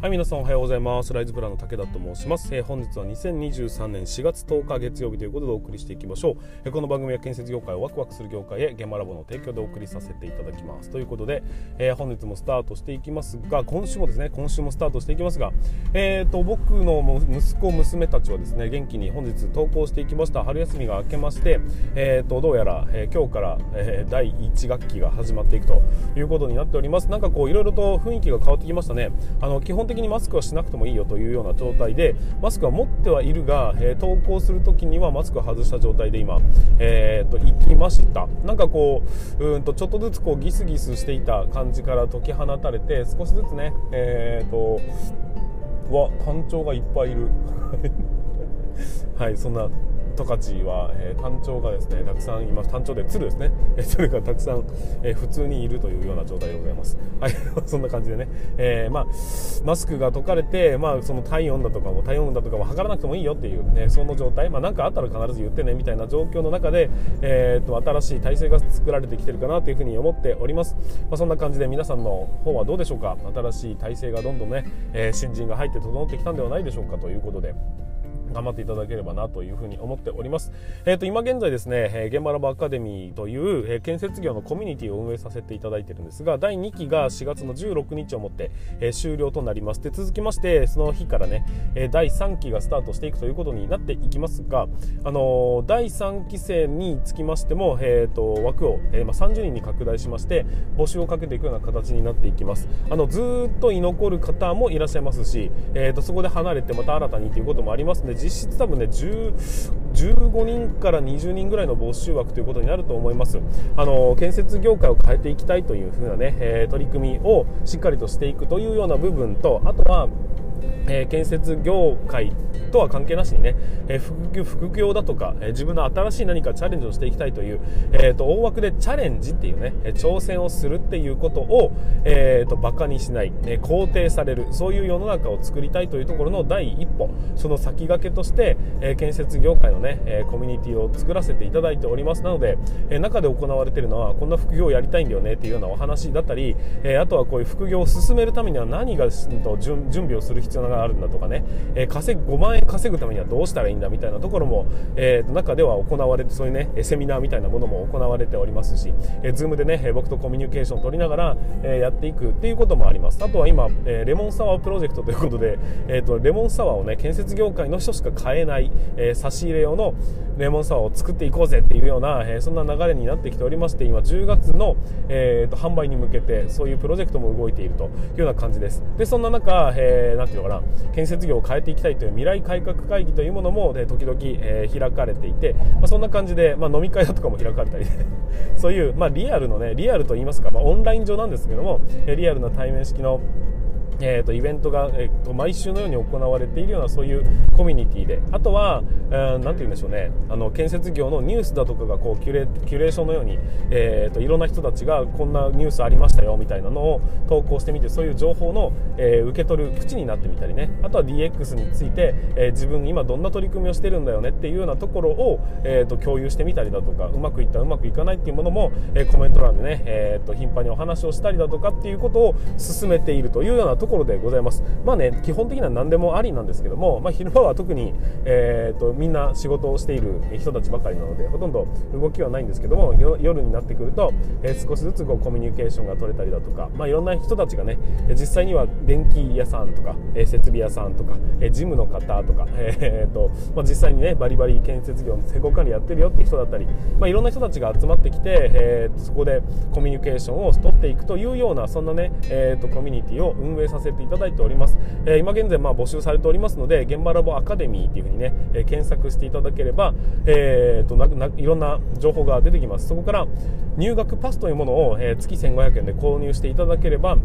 はい皆さんおはようございます。ライズプラの武田と申します、えー、本日は2023年4月10日月曜日ということでお送りしていきましょう、えー、この番組は建設業界をワクワクする業界へ現場ラボの提供でお送りさせていただきます。ということで、えー、本日もスタートしていきますが今週もですね今週もスタートしていきますがえーと僕の息子娘たちはですね元気に本日登校していきました。春休みが明けましてえーとどうやら、え、今日から、え、第1学期が始まっていくということになっております。なんかこういろいろと雰囲気が変わってきましたね。あの基本的にマスクはしなくてもいいよというような状態でマスクは持ってはいるが、えー、投稿する時にはマスクを外した状態で今、えー、と行きました。なんかこううんとちょっとずつこうギスギスしていた感じから解き放たれて少しずつねえっ、ー、とわ単調がいっぱいいる。はいそんな十勝は、えー、単調がですねたくさんいます。単調で鶴ですね、え鶴がたくさん、えー、普通にいるというような状態でございます。はいそんな感じでね、えー、まあ、マスクが解かれて、まあ、その体温だとかも体温だとかも測らなくてもいいよっていう、ね、その状態、まあ、なんかあったら必ず言ってねみたいな状況の中で、えーと、新しい体制が作られてきてるかなというふうに思っております、まあ、そんな感じで皆さんの方はどうでしょうか。新しい体制がどんどんね、え新人が入って整ってきたんではないでしょうかということで。頑張っていただければなというふうに思っております。えっ、ー、と、今現在ですね、えー、現場ラボアカデミーという、えー、建設業のコミュニティを運営させていただいているんですが、第2期が4月の16日をもって、えー、終了となります。で、続きまして、その日からね、えー、第3期がスタートしていくということになっていきますが、あのー、第3期生につきましても、えっ、ー、と、枠を、えーまあ、30人に拡大しまして、募集をかけていくような形になっていきます。あの、ずっと居残る方もいらっしゃいますし、えっ、ー、と、そこで離れてまた新たにということもありますので、実質多分ね、15人から20人ぐらいの募集枠ということになると思います。あの建設業界を変えていきたいというふうなね、えー、取り組みをしっかりとしていくというような部分とあとはえー、建設業界とは関係なしにね、えー、副業副業だとか、えー、自分の新しい何かチャレンジをしていきたいという、えーと、大枠でチャレンジっていうね、え挑戦をするっていうことを、えーと、バカにしない、え肯定されるそういう世の中を作りたいというところの第一歩その先駆けとして、え建設業界のね、えコミュニティを作らせていただいております。なので、え中で行われているのはこんな副業をやりたいんだよねっていうようなお話だったり、えあとはこういう副業を進めるためには何がと準備をする必要ががあるんだとかね、えー、稼ぐ5万円稼ぐためにはどうしたらいいんだみたいなところも、えー、中では行われてそういうねセミナーみたいなものも行われておりますし、えー、Zoom でね僕とコミュニケーションを取りながら、えー、やっていくっていうこともあります。あとは今、えー、レモンサワープロジェクトということで、えーと、レモンサワーをね建設業界の人しか買えない、えー、差し入れ用のレモンサワーを作っていこうぜっていうような、えー、そんな流れになってきておりまして今10月の、えーと、販売に向けてそういうプロジェクトも動いているというような感じです。でそんな中、えー、なんていうのかな建設業を変えていきたいという未来改革会議というものも、ね、時々、えー、開かれていて、まあ、そんな感じで、まあ、飲み会だとかも開かれたり そういう、まあ、リアルのねリアルと言いますか、まあ、オンライン上なんですけどもリアルな対面式のえーと、イベントが、えーと、毎週のように行われているようなそういうコミュニティで。あとは何、えー、て言うんでしょうね。あの建設業のニュースだとかがこうキュレキュレーションのように、えーと、いろんな人たちがこんなニュースありましたよみたいなのを投稿してみてそういう情報の、えー、受け取る口になってみたりね。あとは DX について、えー、自分今どんな取り組みをしてるんだよねっていうようなところを、えー、と共有してみたりだとかうまくいったうまくいかないっていうものも、えコメント欄でね、えー、と頻繁にお話をしたりだとかっていうことを進めているというようなところころでございます。まあね基本的には何でもありなんですけども、まあ、昼間は特に、えーと、みんな仕事をしている人たちばかりなのでほとんど動きはないんですけども夜になってくると、えー、少しずつこうコミュニケーションが取れたりだとか、まあ、いろんな人たちがね実際には電気屋さんとか、えー、設備屋さんとか、えー、ジムの方とか、えーとまあ、実際にねバリバリ建設業の施工管理やってるよっていう人だったり、まあ、いろんな人たちが集まってきて、えー、そこでコミュニケーションを取っていくというようなそんなね、えーと、コミュニティを運営させていただいております。えー、今現在まあ募集されておりますので現場ラボアカデミーっていうふうにね、え、検索していただければ、えーと、ないろんな情報が出てきますそこから入学パスというものを、え、月1500円で購入していただければ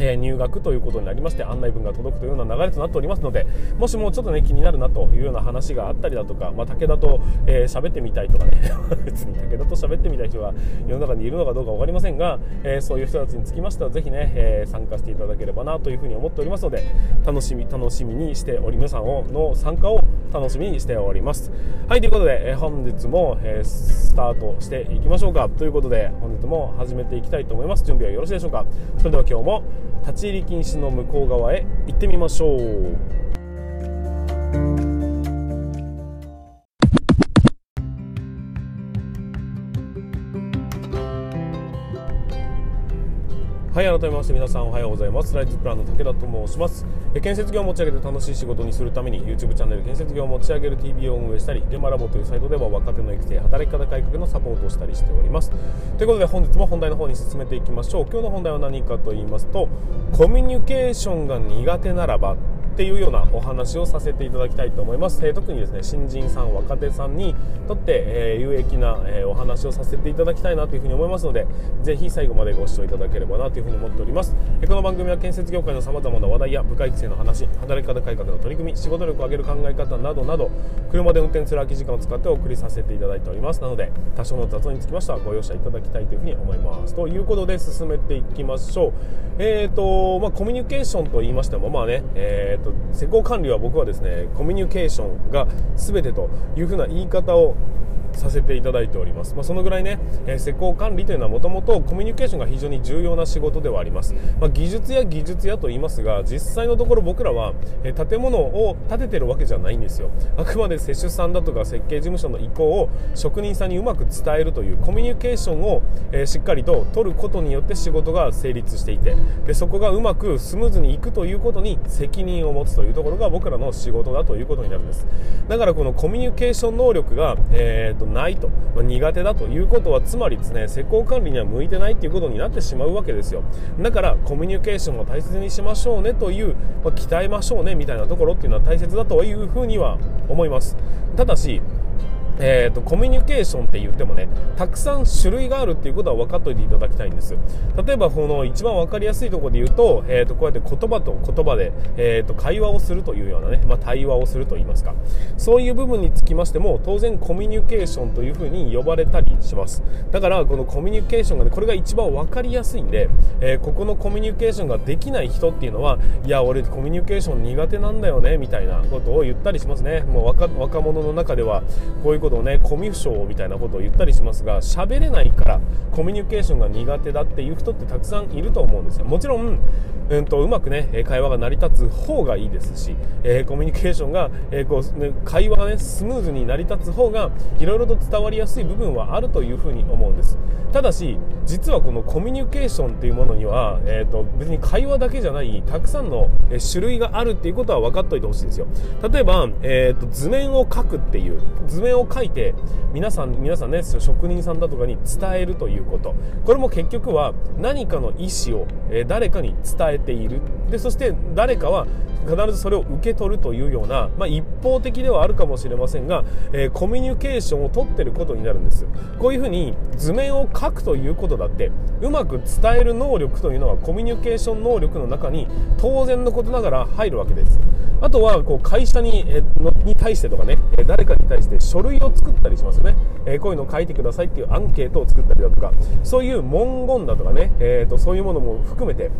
え入学ということになりまして案内文が届くというような流れとなっておりますのでもしもちょっとね気になるなというような話があったりだとか、まあ、武田と喋、えー、ってみたいとかね 別に武田と喋ってみたい人が世の中にいるのかどうか分かりませんが、えー、そういう人たちにつきましてはぜひね、えー、参加していただければなというふうに思っておりますので楽しみ楽しみにしており皆さんをの参加を楽しみにしております。はいということで、え本日も、えスタートしていきましょうか。ということで本日も始めていきたいと思います。準備はよろしいでしょうか。それでは今日も立ち入り禁止の向こう側へ行ってみましょう。はい改めまして皆さんおはようございます。ライズプランの武田と申します。え建設業を持ち上げて楽しい仕事にするために YouTube チャンネル建設業を持ち上げる TV を運営したり現場ラボというサイトでは若手の育成働き方改革のサポートをしたりしております。ということで本日も本題の方に進めていきましょう。今日の本題は何かと言いますとコミュニケーションが苦手ならばっていうようなお話をさせていただきたいと思います、えー、特にですね新人さん若手さんにとって、えー、有益な、えー、お話をさせていただきたいなというふうに思いますのでぜひ最後までご視聴いただければなというふうに思っております、えこの番組は建設業界のさまざまな話題や部下育成の話働き方改革の取り組み仕事力を上げる考え方などなど車で運転する空き時間を使ってお送りさせていただいております。なので多少の雑音につきましてはご容赦いただきたいというふうに思います。ということで進めていきましょう。えーとまあ、コミュニケーションと言いましてもまあね、えーと施工管理は僕はですねコミュニケーションが全てというふうな言い方をさせていただいております、まあ、そのぐらいね、えー、施工管理というのはもともとコミュニケーションが非常に重要な仕事ではあります、まあ、技術や技術やと言いますが実際のところ僕らは、えー、建物を建ててるわけじゃないんですよ。あくまで施主さんだとか設計事務所の意向を職人さんにうまく伝えるというコミュニケーションを、えー、しっかりと取ることによって仕事が成立していてでそこがうまくスムーズにいくということに責任を持つというところが僕らの仕事だということになるんです。だからこのコミュニケーション能力が、えーとないと、まあ、苦手だということはつまりですね施工管理には向いてないっていうことになってしまうわけですよ。だからコミュニケーションを大切にしましょうねという、まあ、鍛えましょうねみたいなところっていうのは大切だというふうには思います。ただしえーと、コミュニケーションって言ってもねたくさん種類があるっていうことは分かっておいていただきたいんです。例えばこの一番分かりやすいところで言うと,、えーと、こうやって言葉と言葉で、えーと、会話をするというようなね、まあ、対話をすると言いますか。そういう部分につきましても当然コミュニケーションというふうに呼ばれたりします。だからこのコミュニケーションがねこれが一番分かりやすいんで、えー、ここのコミュニケーションができない人っていうのはいや俺コミュニケーション苦手なんだよねみたいなことを言ったりしますね。もう若若者の中ではこういうことをねコミュ障みたいなことを言ったりしますが喋れないからコミュニケーションが苦手だっていう人ってたくさんいると思うんですよ。もちろん、うんと、うまくね会話が成り立つ方がいいですし、えー、コミュニケーションが、えー、こうね、会話がねスムーズに成り立つ方がいろいろと伝わりやすい部分はあるというふうに思うんです。ただし実はこのコミュニケーションっていうものには、えーと、別に会話だけじゃないたくさんの種類があるっていうことは分かっておいてほしいんですよ。例えば、えーと図面を描くっていう図面を描書いて皆さん皆さんね職人さんだとかに伝えるということ。これも結局は何かの意思を、誰かに伝えている。でそして誰かは必ずそれを受け取るというような、まあ、一方的ではあるかもしれませんが、えー、コミュニケーションをとってることになるんです。こういうふうに図面を描くということだってうまく伝える能力というのはコミュニケーション能力の中に当然のことながら入るわけです。あとはこう会社に,、えー、に対してとかね誰かに対して書類を作ったりしますよね、えー、こういうのを書いてくださいっていうアンケートを作ったりだとかそういう文言だとかね、えーとそういうものも含めて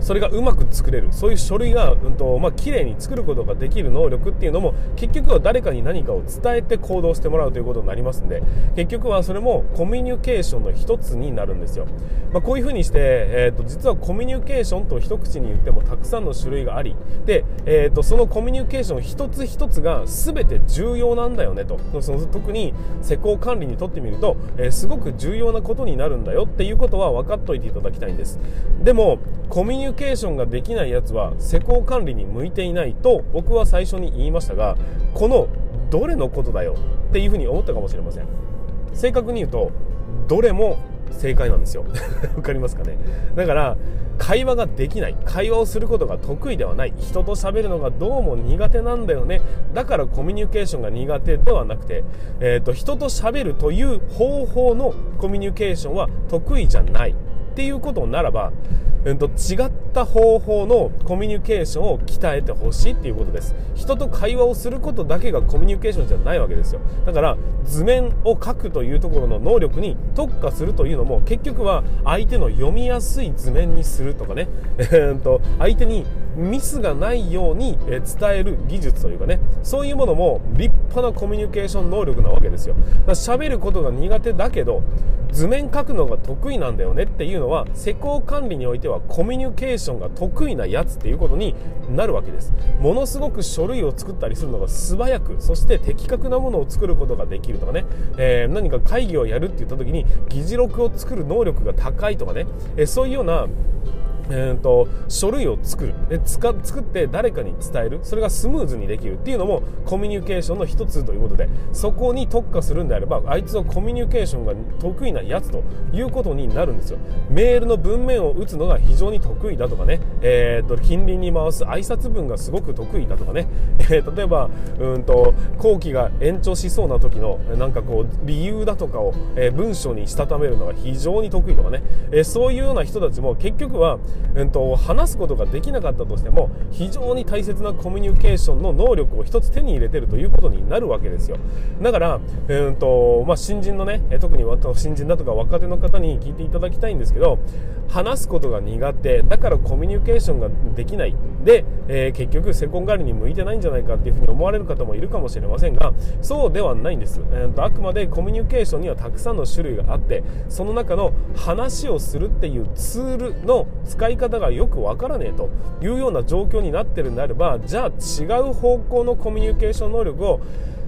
それがうまく作れる。そういう書類が、うんとまあ綺麗に作ることができる能力っていうのも結局は誰かに何かを伝えて行動してもらうということになりますんで結局はそれもコミュニケーションの一つになるんですよ、まあ、こういうふうにして、えーと、実はコミュニケーションと一口に言ってもたくさんの種類がありで、えーと、そのコミュニケーション一つ一つが全て重要なんだよねと。その特に施工管理にとってみると、えー、すごく重要なことになるんだよっていうことは分かっておいていただきたいんです。でもコミュニケーションができないやつは施工管理に向いていないと僕は最初に言いましたがこのどれのことだよっていうふうに思ったかもしれません。正確に言うとどれも正解なんですよ。わかりますかね？だから会話ができない。会話をすることが得意ではない。人と喋るのがどうも苦手なんだよね。だからコミュニケーションが苦手ではなくて、えーと、と人と喋るという方法のコミュニケーションは得意じゃないっていうことならばうんと、違った方法のコミュニケーションを鍛えてほしいっていうことです。人と会話をすることだけがコミュニケーションじゃないわけですよ。だから図面を書くというところの能力に特化するというのも結局は相手の読みやすい図面にするとかね、えー、と相手にミスがないように伝える技術というかねそういうものも立派なコミュニケーション能力なわけですよ。喋ることが苦手だけど図面書くのが得意なんだよねっていうのは施工管理においてはコミュニケーションが得意なやつっていうことになるわけです。ものすごく書類を作ったりするのが素早くそして的確なものを作ることができるとかね、えー、何か会議をやるって言った時に議事録を作る能力が高いとかね、えー、そういうようなえーと、書類を作る。で使作って誰かに伝える。それがスムーズにできるっていうのもコミュニケーションの一つということでそこに特化するんであればあいつはコミュニケーションが得意なやつということになるんですよ。メールの文面を打つのが非常に得意だとかね、えーと、近隣に回す挨拶文がすごく得意だとかね、えー、例えばうんと後期が延長しそうな時のなんかこう理由だとかを、えー、文章にしたためるのが非常に得意とかね、えー、そういうような人たちも結局はうんと、話すことができなかったとしても非常に大切なコミュニケーションの能力を一つ手に入れてるということになるわけですよ。だから、うんとまあ、新人のね特に新人だとか若手の方に聞いていただきたいんですけど話すことが苦手だからコミュニケーションができない。で、えー、結局セコン狩りに向いてないんじゃないかっていうふうに思われる方もいるかもしれませんがそうではないんです、えーと、あくまでコミュニケーションにはたくさんの種類があってその中の話をするっていうツールの使いい方がよくわからねえというような状況になってるんであればじゃあ違う方向のコミュニケーション能力を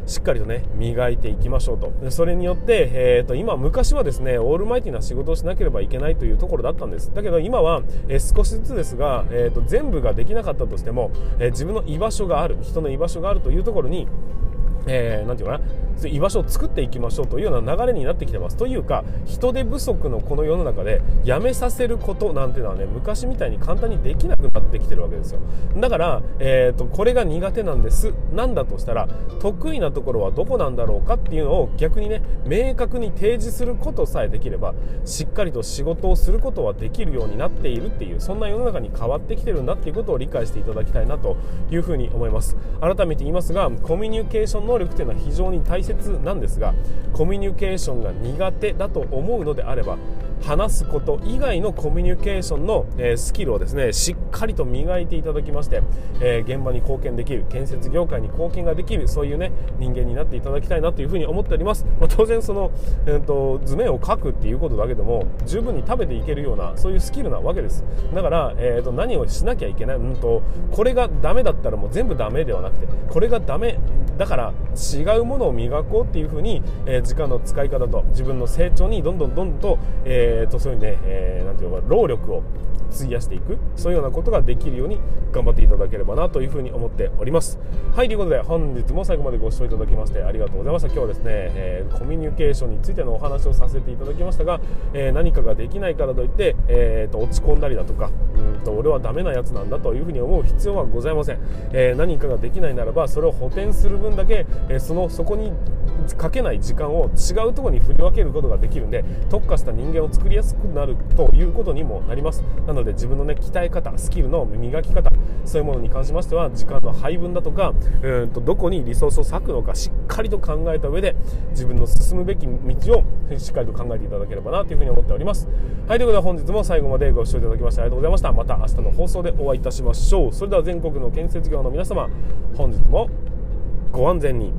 しっかりとね磨いていきましょうと。でそれによって、えーと、今昔はですねオールマイティな仕事をしなければいけないというところだったんです。だけど今は、えー、少しずつですが、えーと、全部ができなかったとしても、えー、自分の居場所がある人の居場所があるというところにえー、て言うかな居場所を作っていきましょうというような流れになってきてますというか人手不足のこの世の中で辞めさせることなんていうのはね昔みたいに簡単にできなくなってきてるわけですよ。だから、えーと、これが苦手なんです。なんだとしたら得意なところはどこなんだろうかっていうのを逆にね明確に提示することさえできればしっかりと仕事をすることはできるようになっているっていうそんな世の中に変わってきてるんだっていうことを理解していただきたいなというふうに思います。改めて言いますがコミュニケーション能力っていうのは非常に大切なんですがコミュニケーションが苦手だと思うのであれば話すこと以外のコミュニケーションの、スキルをですねしっかりと磨いていただきまして、え現場に貢献できる建設業界に貢献ができるそういうね人間になっていただきたいなというふうに思っております、まあ、当然その、えーと、図面を描くっていうことだけでも十分に食べていけるようなそういうスキルなわけです。だから、えーと、何をしなきゃいけない、うんと、これがダメだったらもう全部ダメではなくてこれがダメだから違うものを磨こうっていうふうに、えー、時間の使い方と自分の成長にどんどんどんどんと,、えー、とそういうね、えー、なんていうのか労力を費やしていく。そういうようなことができるように頑張っていただければなというふうに思っております。はいということで本日も最後までご視聴いただきましてありがとうございました。今日はですね、えー、コミュニケーションについてのお話をさせていただきましたが、えー、何かができないからといって、えーと、落ち込んだりだとかうんと俺はダメなやつなんだというふうに思う必要はございません、え何かができないならばそれを補填する分だけ、えそのそこにかけない時間を違うところに振り分けることができるんで特化した人間を作りやすくなるということにもなります。なので自分のね鍛え方スキルの磨き方そういうものに関しましては時間の配分だとかうんとどこにリソースを割くのかしっかりと考えた上で自分の進むべき道をしっかりと考えていただければなというふうに思っております。はいということで本日も最後までご視聴いただきましてありがとうございました。また明日の放送でお会いいたしましょう。それでは全国の建設業の皆様本日もご安全に。